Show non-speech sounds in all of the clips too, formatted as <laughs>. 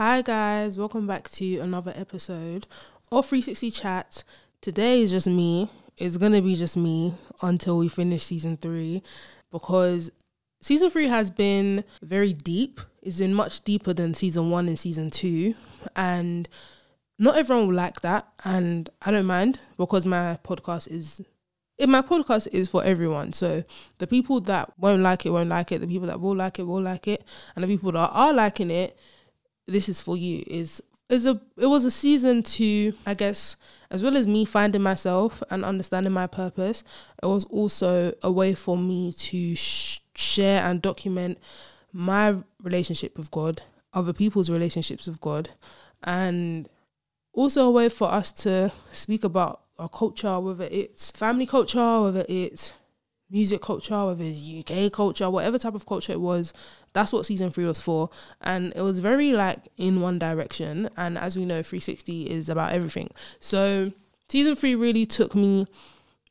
Hi, guys, welcome back to another episode of 360 Chat. Today is just me. It's gonna be just me until we finish season three because season three has been very deep. It's been much deeper than season one and season two, and not everyone will like that, and I don't mind because my podcast is if my podcast is for everyone. So the people that won't like it won't like it. The people that will like it will like it, and the people that are liking it, this is for you. Is is a it was a season to I guess as well as me finding myself and understanding my purpose. It was also a way for me to sh- share and document my relationship with God, other people's relationships with God, and also a way for us to speak about our culture, whether it's family culture, whether it's music culture, whether it's UK culture, whatever type of culture it was, that's what season three was for. And it was very like in one direction. And as we know, 360 is about everything. So season three really took me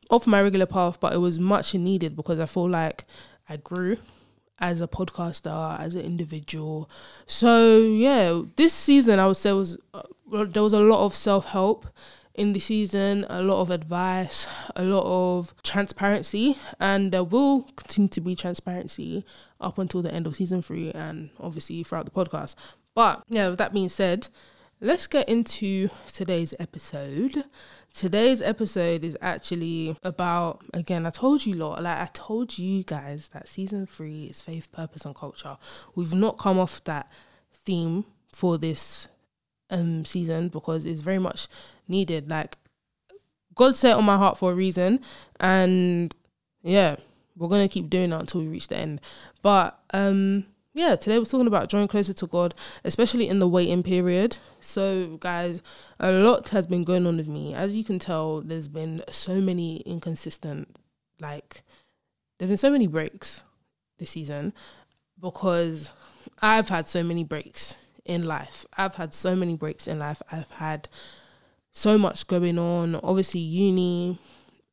off my regular path, but it was much needed because I feel like I grew as a podcaster, as an individual. So yeah, this season I would say was uh, there was a lot of self help in the season, a lot of advice, a lot of transparency, and there will continue to be transparency up until the end of season three and obviously throughout the podcast. But yeah, with that being said, let's get into today's episode. Today's episode is actually about again, I told you lot, like I told you guys that season three is faith, purpose, and culture. We've not come off that theme for this um season because it's very much needed. Like God set on my heart for a reason, and yeah, we're gonna keep doing that until we reach the end. But um yeah, today we're talking about drawing closer to God, especially in the waiting period. So, guys, a lot has been going on with me. As you can tell, there's been so many inconsistent, like, there's been so many breaks this season because I've had so many breaks in life. I've had so many breaks in life. I've had so much going on. Obviously, uni.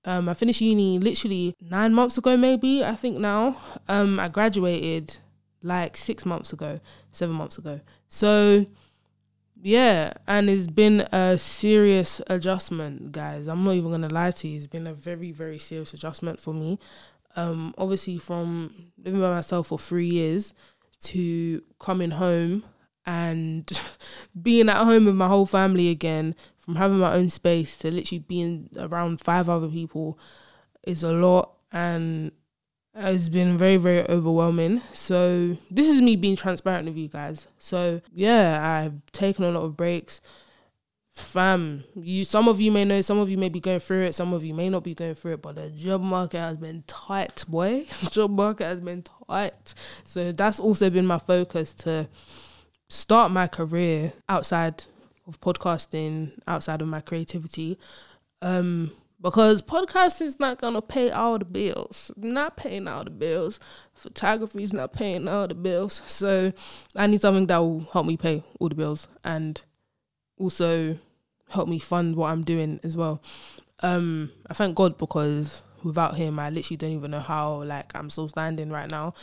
Um, I finished uni literally nine months ago, maybe. I think now. Um, I graduated like six months ago, seven months ago. So, yeah, and it's been a serious adjustment, guys. I'm not even gonna lie to you. It's been a very, very serious adjustment for me. Um, obviously, from living by myself for three years to coming home and <laughs> being at home with my whole family again, from having my own space to literally being around five other people is a lot and it's been very very overwhelming. So this is me being transparent with you guys. So yeah i've taken a lot of breaks. Fam you some of you may know some of you may be going through it some of you may not be going through it but the job market has been tight boy. <laughs> Job market has been tight. So that's also been my focus to start my career outside of podcasting, outside of my creativity. Um, because podcasting is not gonna pay all the bills. Not paying all the bills. Photography is not paying all the bills. So I need something that will help me pay all the bills and also help me fund what I'm doing as well. Um, I thank God because without him, I literally don't even know how like I'm still standing right now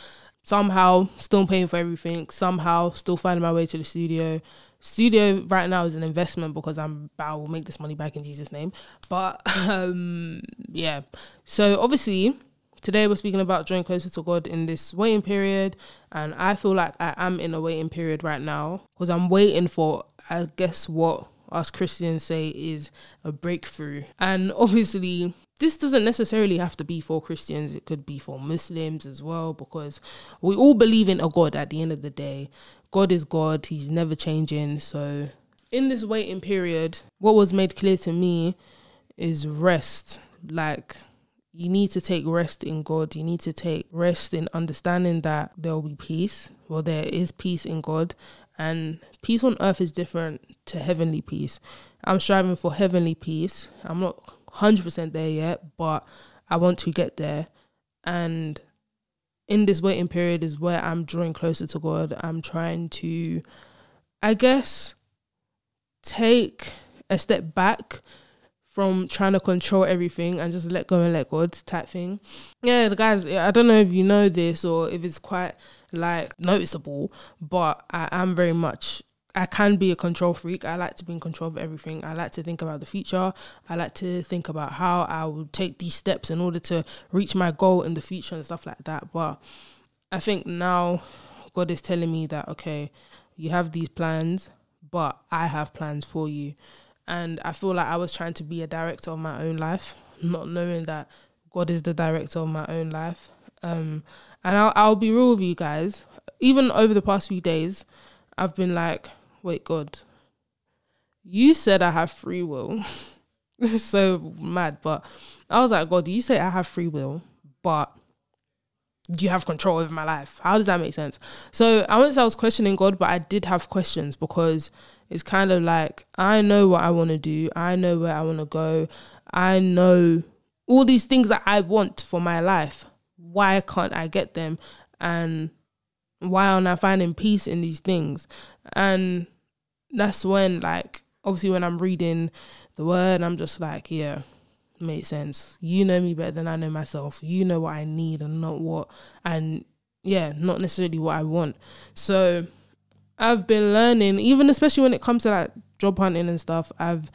somehow still paying for everything, somehow still finding my way to the studio. Studio right now is an investment because I'm I will make this money back in Jesus' name. But <laughs> um yeah. So obviously today we're speaking about drawing closer to God in this waiting period and I feel like I am in a waiting period right now because I'm waiting for I guess what us Christians say is a breakthrough. And obviously this doesn't necessarily have to be for Christians, it could be for Muslims as well, because we all believe in a God at the end of the day. God is God, He's never changing. So, in this waiting period, what was made clear to me is rest. Like, you need to take rest in God. You need to take rest in understanding that there will be peace. Well, there is peace in God, and peace on earth is different to heavenly peace. I'm striving for heavenly peace. I'm not 100% there yet, but I want to get there. And in this waiting period is where I'm drawing closer to God. I'm trying to, I guess, take a step back from trying to control everything and just let go and let God type thing. Yeah, the guys, I don't know if you know this or if it's quite like noticeable, but I am very much I can be a control freak. I like to be in control of everything. I like to think about the future. I like to think about how I will take these steps in order to reach my goal in the future and stuff like that. But I think now God is telling me that, okay, you have these plans, but I have plans for you. And I feel like I was trying to be a director of my own life, not knowing that God is the director of my own life. Um, and I'll, I'll be real with you guys. Even over the past few days, I've been like, wait, God, you said I have free will. <laughs> so mad. But I was like, God, you say I have free will, but do you have control over my life. How does that make sense? So I wouldn't say I was questioning God, but I did have questions because it's kind of like I know what I want to do. I know where I want to go. I know all these things that I want for my life. Why can't I get them? And why aren't I finding peace in these things? And that's when like obviously when I'm reading the word, I'm just like, yeah, makes sense. You know me better than I know myself. You know what I need and not what and yeah, not necessarily what I want. So I've been learning, even especially when it comes to like job hunting and stuff, I've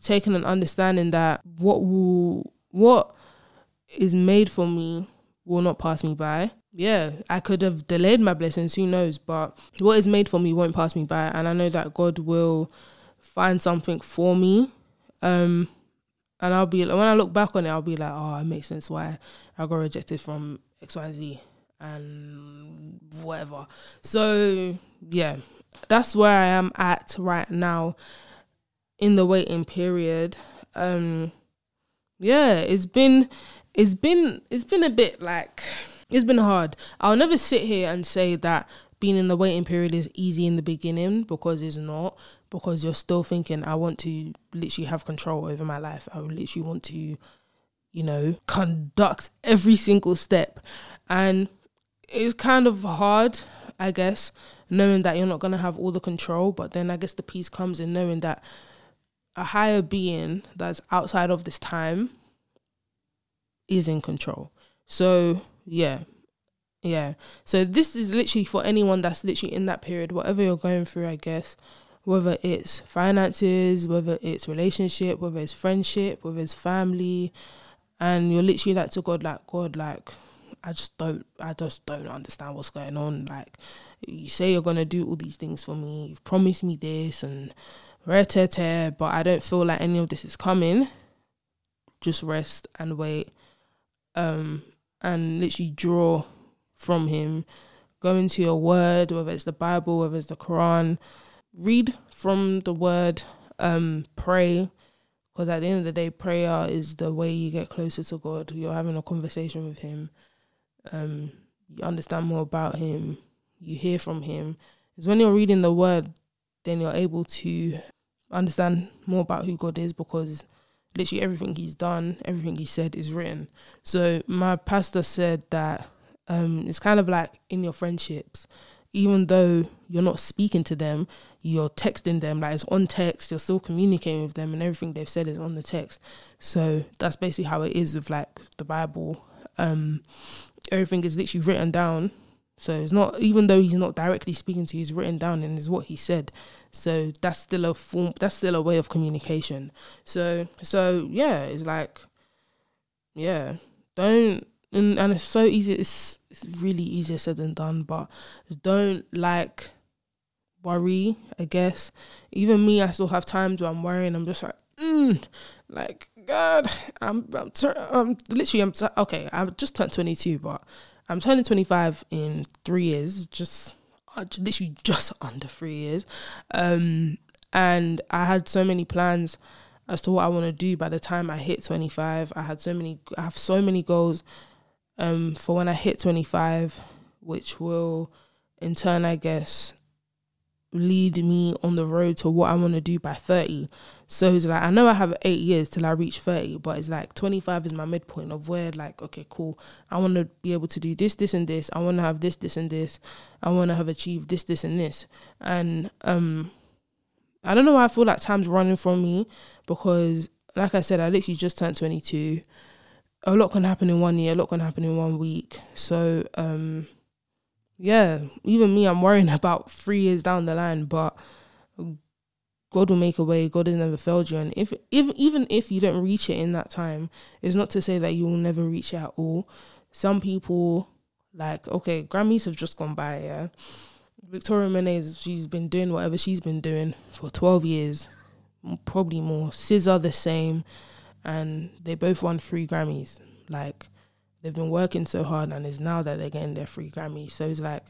taken an understanding that what will what is made for me will not pass me by yeah, I could have delayed my blessings, who knows? But what is made for me won't pass me by. And I know that God will find something for me. Um, and I'll be when I look back on it, I'll be like, oh, it makes sense why I got rejected from X, Y, Z and whatever. So yeah, that's where I am at right now in the waiting period. Um, yeah, it's been, it's been, it's been a bit like it's been hard. I'll never sit here and say that being in the waiting period is easy in the beginning because it's not. Because you're still thinking, I want to literally have control over my life. I literally want to, you know, conduct every single step. And it's kind of hard, I guess, knowing that you're not going to have all the control. But then I guess the peace comes in knowing that a higher being that's outside of this time is in control. So yeah. Yeah. So this is literally for anyone that's literally in that period, whatever you're going through, I guess, whether it's finances, whether it's relationship, whether it's friendship, whether it's family, and you're literally like to God, like, God, like, I just don't, I just don't understand what's going on. Like, you say you're gonna do all these things for me, you've promised me this and rare but I don't feel like any of this is coming. Just rest and wait. Um, and literally draw from him. Go into your word, whether it's the Bible, whether it's the Quran. Read from the word, um, pray. Because at the end of the day, prayer is the way you get closer to God. You're having a conversation with Him. Um, you understand more about Him. You hear from Him. It's when you're reading the Word, then you're able to understand more about who God is because literally everything he's done, everything he said is written. So my pastor said that um, it's kind of like in your friendships, even though you're not speaking to them, you're texting them. Like it's on text, you're still communicating with them, and everything they've said is on the text. So that's basically how it is with like the Bible. Um, everything is literally written down so it's not even though he's not directly speaking to you, he's written down and is what he said. So that's still a form that's still a way of communication. So so yeah, it's like yeah. Don't and, and it's so easy it's, it's really easier said than done, but don't like worry, I guess. Even me, I still have times where I'm worrying. I'm just like, mm, like God, I'm, I'm, I'm literally, I'm okay. I've just turned 22, but I'm turning 25 in three years, just uh, literally just <laughs> under three years. Um, and I had so many plans as to what I want to do by the time I hit 25. I had so many, I have so many goals um, for when I hit 25, which will in turn, I guess, lead me on the road to what I want to do by 30. So it's like, I know I have eight years till I reach 30, but it's like 25 is my midpoint of where, like, okay, cool. I want to be able to do this, this, and this. I want to have this, this, and this. I want to have achieved this, this, and this. And, um, I don't know why I feel like time's running from me because, like I said, I literally just turned 22. A lot can happen in one year, a lot can happen in one week. So, um, yeah, even me, I'm worrying <laughs> about three years down the line, but God will make a way. God has never failed you, and if even even if you don't reach it in that time, it's not to say that you will never reach it at all. Some people, like okay, Grammys have just gone by. Yeah, Victoria Monet, she's been doing whatever she's been doing for twelve years, probably more. SZA the same, and they both won three Grammys. Like they've been working so hard, and it's now that they're getting their free Grammy. So it's like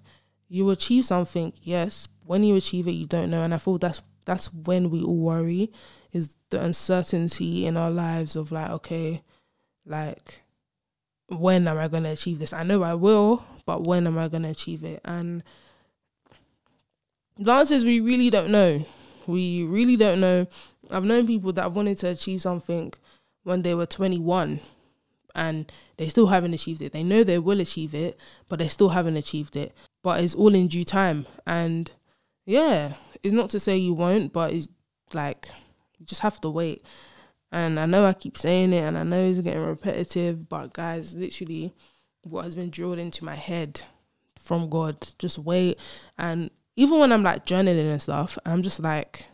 you achieve something, yes. When you achieve it, you don't know, and I thought that's that's when we all worry is the uncertainty in our lives of like okay like when am i going to achieve this? I know i will but when am i going to achieve it? And the answer is we really don't know. We really don't know. I've known people that have wanted to achieve something when they were 21 and they still haven't achieved it. They know they will achieve it but they still haven't achieved it. But it's all in due time. And yeah it's not to say you won't, but it's like you just have to wait. And I know I keep saying it and I know it's getting repetitive, but guys, literally what has been drilled into my head from God, just wait. And even when I'm like journaling and stuff, I'm just like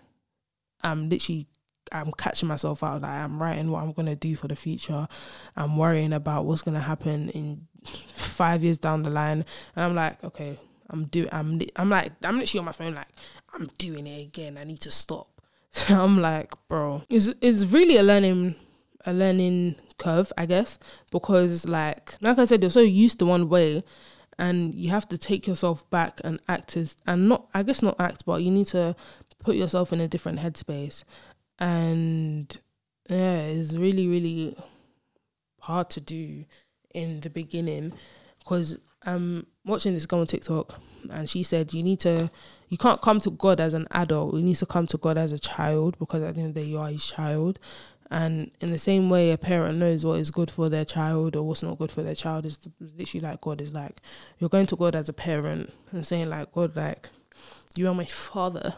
I'm literally I'm catching myself out like I'm writing what I'm gonna do for the future. I'm worrying about what's gonna happen in five years down the line, and I'm like, okay, I'm doing. I'm. I'm like. I'm literally on my phone. Like I'm doing it again. I need to stop. <laughs> So I'm like, bro, it's it's really a learning a learning curve, I guess, because like like I said, you're so used to one way, and you have to take yourself back and act as and not I guess not act, but you need to put yourself in a different headspace, and yeah, it's really really hard to do in the beginning because I'm watching this girl on TikTok and she said you need to you can't come to God as an adult. You need to come to God as a child because at the end of the day you are his child. And in the same way a parent knows what is good for their child or what's not good for their child is literally like God is like you're going to God as a parent and saying like God like you are my father.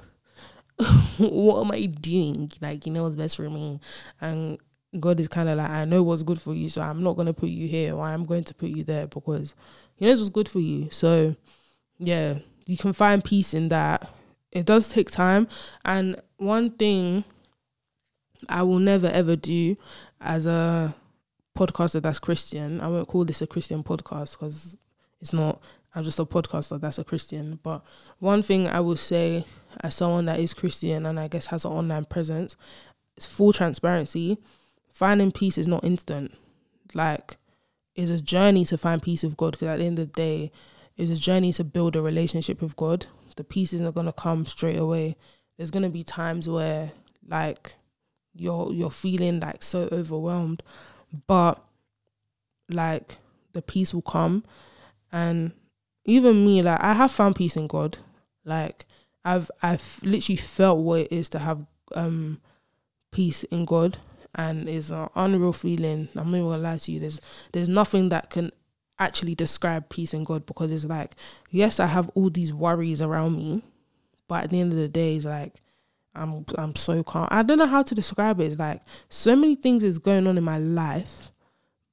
<laughs> what am I doing? Like you know what's best for me. And God is kind of like, I know what's good for you, so I'm not going to put you here or I'm going to put you there because He knows what's good for you. So, yeah, you can find peace in that. It does take time. And one thing I will never ever do as a podcaster that's Christian, I won't call this a Christian podcast because it's not. I'm just a podcaster that's a Christian. But one thing I will say as someone that is Christian and I guess has an online presence is full transparency finding peace is not instant. Like, it's a journey to find peace with God. Because at the end of the day, it's a journey to build a relationship with God. The peace isn't gonna come straight away. There's gonna be times where, like, you're you're feeling like so overwhelmed, but like the peace will come. And even me, like, I have found peace in God. Like, I've I've literally felt what it is to have um peace in God and it's an unreal feeling. I'm not even gonna lie to you. There's there's nothing that can actually describe peace in God because it's like, yes, I have all these worries around me, but at the end of the day, it's like I'm I'm so calm. I don't know how to describe it. It's like so many things is going on in my life,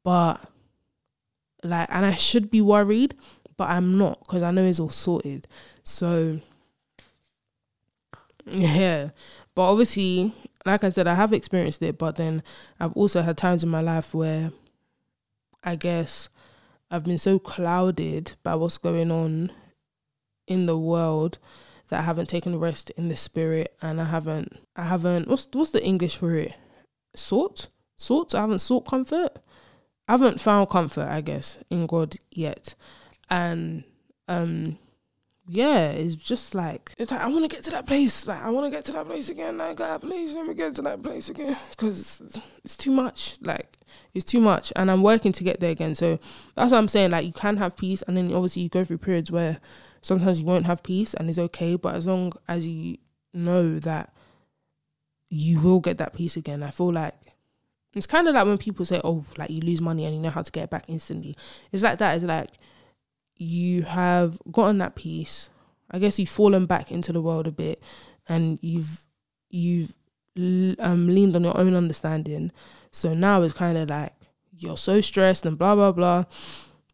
but like, and I should be worried, but I'm not because I know it's all sorted. So <laughs> yeah, but obviously like I said, I have experienced it, but then I've also had times in my life where I guess I've been so clouded by what's going on in the world that I haven't taken rest in the spirit and I haven't I haven't what's what's the English for it? Sought? Sought? I haven't sought comfort. I haven't found comfort, I guess, in God yet. And um yeah, it's just like it's like I want to get to that place. Like I want to get to that place again. Like God, please let me get to that place again because it's too much. Like it's too much, and I'm working to get there again. So that's what I'm saying. Like you can have peace, and then obviously you go through periods where sometimes you won't have peace, and it's okay. But as long as you know that you will get that peace again, I feel like it's kind of like when people say, "Oh, like you lose money and you know how to get it back instantly." It's like that. It's like you have gotten that peace. I guess you've fallen back into the world a bit, and you've you've um, leaned on your own understanding. So now it's kind of like you're so stressed and blah blah blah.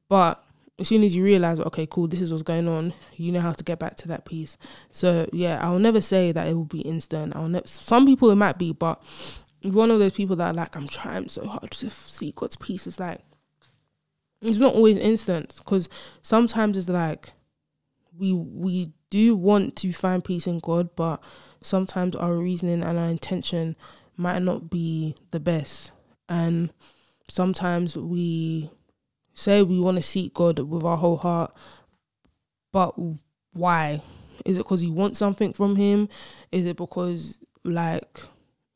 But as soon as you realize, okay, cool, this is what's going on, you know how to get back to that peace. So yeah, I'll never say that it will be instant. I'll never. Some people it might be, but one of those people that are like, I'm trying so hard to seek God's peace. It's like it's not always instant because sometimes it's like we we do want to find peace in God, but sometimes our reasoning and our intention might not be the best, and sometimes we say we want to seek God with our whole heart, but why? Is it because you want something from Him? Is it because like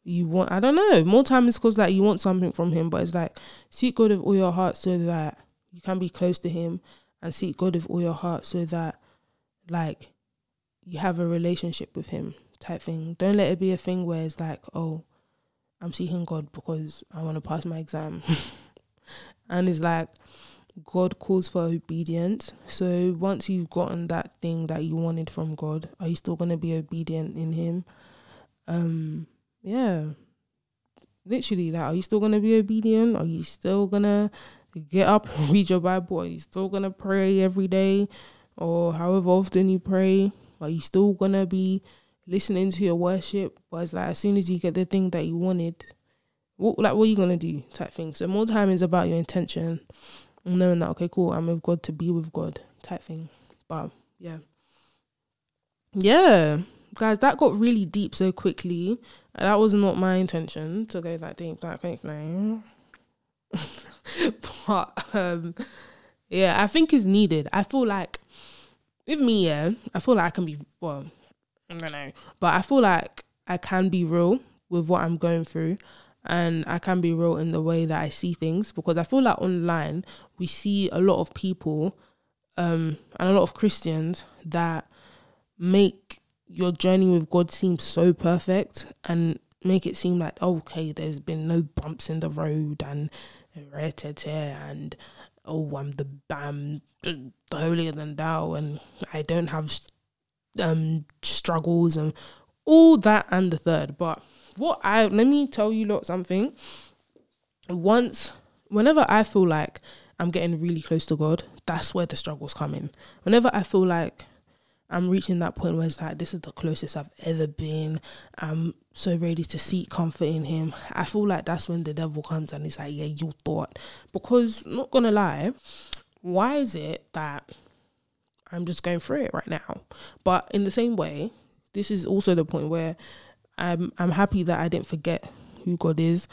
you want? I don't know. More time is because like you want something from Him, but it's like seek God with all your heart so that you can be close to Him, and seek God with all your heart so that like you have a relationship with Him type thing. Don't let it be a thing where it's like, oh, I'm seeking God because I want to pass my exam. <laughs> and it's like God calls for obedience. So once you've gotten that thing that you wanted from God, are you still gonna be obedient in Him? Um, yeah. Literally, like, are you still gonna be obedient? Are you still gonna get up and read your Bible? Are you still gonna pray every day, or however often you pray? Are you still gonna be listening to your worship? But it's like as soon as you get the thing that you wanted, what like what are you gonna do? Type thing. So more time is about your intention knowing that okay, cool, I'm with God to be with God type thing. But yeah. Yeah. Guys, that got really deep so quickly. That was not my intention to go that deep that quickly. <laughs> <laughs> but um yeah, I think it's needed. I feel like with me, yeah, I feel like I can be well, I don't know. But I feel like I can be real with what I'm going through and I can be real in the way that I see things because I feel like online we see a lot of people um, and a lot of Christians that make your journey with God seem so perfect and make it seem like okay, there's been no bumps in the road and and oh, I'm the I'm the holier than thou and I don't have um struggles and all that and the third, but what I let me tell you lot something. Once whenever I feel like I'm getting really close to God, that's where the struggles come in. Whenever I feel like I'm reaching that point where it's like this is the closest I've ever been. I'm so ready to seek comfort in him. I feel like that's when the devil comes and he's like, Yeah, you thought. Because not gonna lie, why is it that I'm just going through it right now? But in the same way, this is also the point where I'm I'm happy that I didn't forget who God is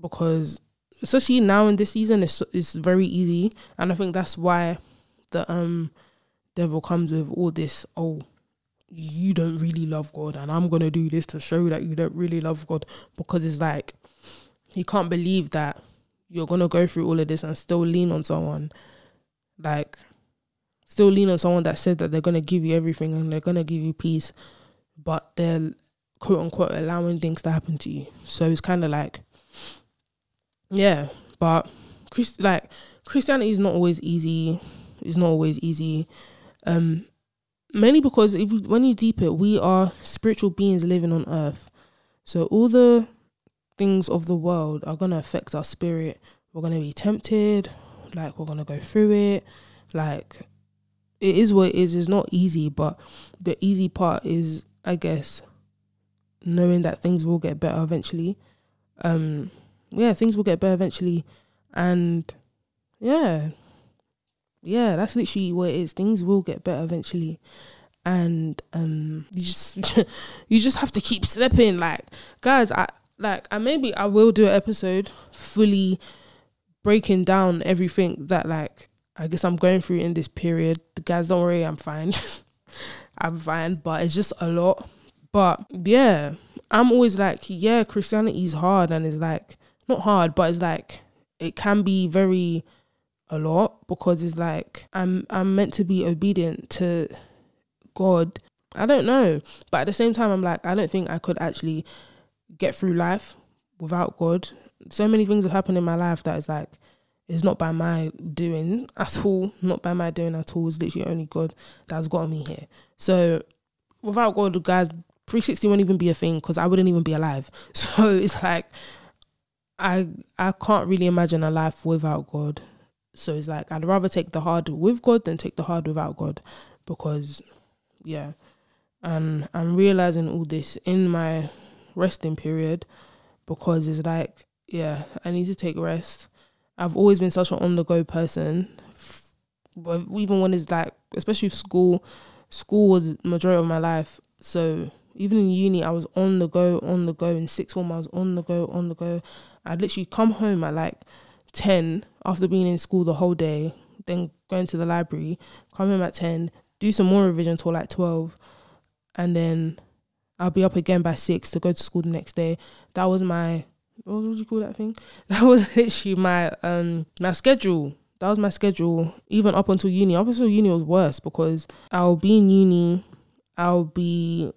because especially now in this season it's it's very easy and I think that's why the um devil comes with all this oh you don't really love God and I'm gonna do this to show that you don't really love God because it's like he can't believe that you're gonna go through all of this and still lean on someone like still lean on someone that said that they're gonna give you everything and they're gonna give you peace but they're quote unquote allowing things to happen to you. So it's kind of like, yeah, but Christ, like Christianity is not always easy. It's not always easy. Um, mainly because if you, when you deep it, we are spiritual beings living on earth. So all the things of the world are gonna affect our spirit. We're gonna be tempted, like we're gonna go through it. Like it is what it is. It's not easy, but the easy part is, I guess, knowing that things will get better eventually. Um, yeah, things will get better eventually, and yeah, yeah, that's literally what it is. Things will get better eventually, and um, you just <laughs> you just have to keep stepping. Like, guys, I like, I maybe I will do an episode fully breaking down everything that like I guess I'm going through in this period. The guys, don't worry, I'm fine. <laughs> I'm fine, but it's just a lot but yeah, I'm always like, yeah, Christianity is hard and it's like not hard, but it's like it can be very a lot because it's like I'm I'm meant to be obedient to God. I don't know. But at the same time I'm like, I don't think I could actually get through life without God. So many things have happened in my life that is like it's not by my doing at all, not by my doing at all. It's literally only God that's got me here. So without God, guys, 360 won't even be a thing because I wouldn't even be alive. <laughs> So it's like I I can't really imagine a life without God. So it's like I'd rather take the hard with God than take the hard without God because yeah. And I'm realizing all this in my resting period because it's like, yeah, I need to take rest. I've always been such an on the go person. But even when it's like, especially school, school was majority of my life. So even in uni, I was on the go, on the go. In sixth form, I was on the go, on the go. I'd literally come home at like 10 after being in school the whole day, then going to the library, come home at 10, do some more revision till like 12, and then I'll be up again by 6 to go to school the next day. That was my, what would you call that thing? <laughs> That was literally my, um, my schedule. That was my schedule, even up until uni. Up until uni was worse because I'll be in uni, I'll be,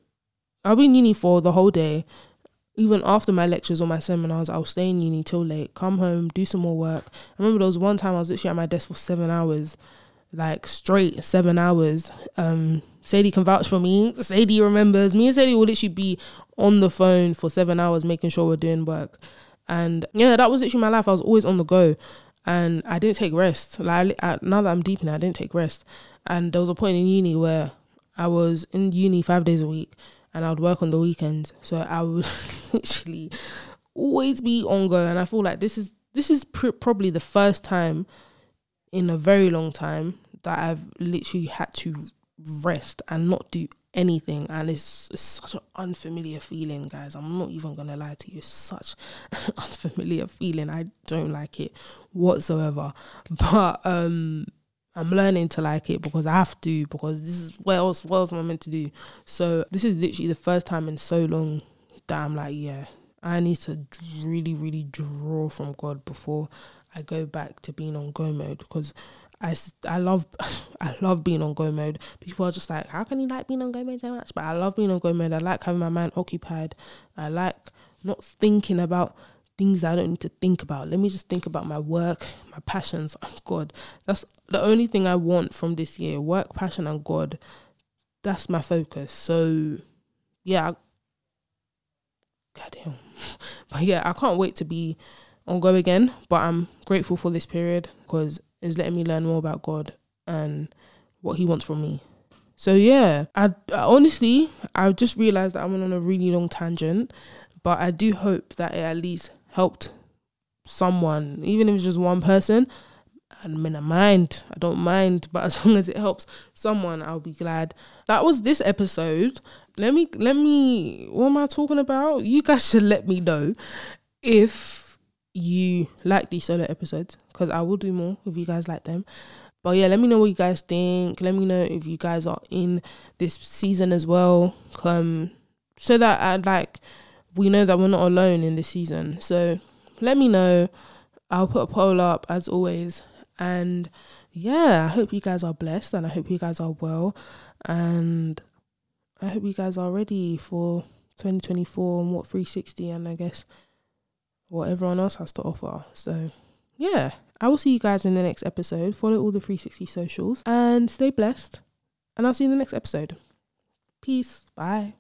I'll be in uni for the whole day even after my lectures or my seminars, I'll stay in uni till late, come home, do some more work. I remember there was one time I was literally at my desk for seven hours, like straight seven hours. Um, Sadie can vouch for me. <laughs> Sadie remembers. Me and Sadie will literally be on the phone for seven hours making sure we're doing work. And yeah, that was literally my life. I was always on the go. And I didn't take rest. Like I, now that I'm deep in it, I didn't take rest. And there was a point in uni where I was in uni five days a week and I would work on the weekends. So I would <laughs> literally always be on go, and I feel like this is this is pr- probably the first time in a very long time that I've literally had to rest and not do anything. And it's, it's such an unfamiliar feeling guys. I'm not even gonna lie to you. It's such an <laughs> unfamiliar feeling. I don't like it whatsoever. But um I'm learning to like it because I have to because this is what else what else am I meant to do? So this is literally the first time in so long that I'm like, yeah, I need to really, really draw from God before I go back to being on go mode because I, I love <laughs> I love being on go mode. People are just like, how can you like being on go mode so much? But I love being on go mode. I like having my mind occupied. I like not thinking about things I don't need to think about. Let me just think about my work, my passions, and God. That's the only thing I want from this year work, passion, and God. That's my focus. So, yeah. Goddamn. <laughs> But yeah, I can't wait to be on go again. But I'm grateful for this period because it's letting me learn more about God and what He wants from me. So yeah, I, I honestly I just realized that I went on a really long tangent, but I do hope that it at least helped someone, even if it's just one person. I mean, I mind. I don't mind, <laughs> but as long as it helps someone, I'll be glad. That was this episode. Let me, let me. What am I talking about? You guys <laughs> should let me know if you like these solo episodes because I will do more if you guys like them. But yeah, let me know what you guys think. Let me know if you guys are in this season as well. Um, so that I like we know that we're not alone in this season. So let me know. I'll put a poll up as always. And yeah, I hope you guys are blessed and I hope you guys are well. And I hope you guys are ready for 2024 and what 360 and I guess what everyone else has to offer. So yeah, I will see you guys in the next episode. Follow all the 360 socials and stay blessed. And I'll see you in the next episode. Peace. Bye.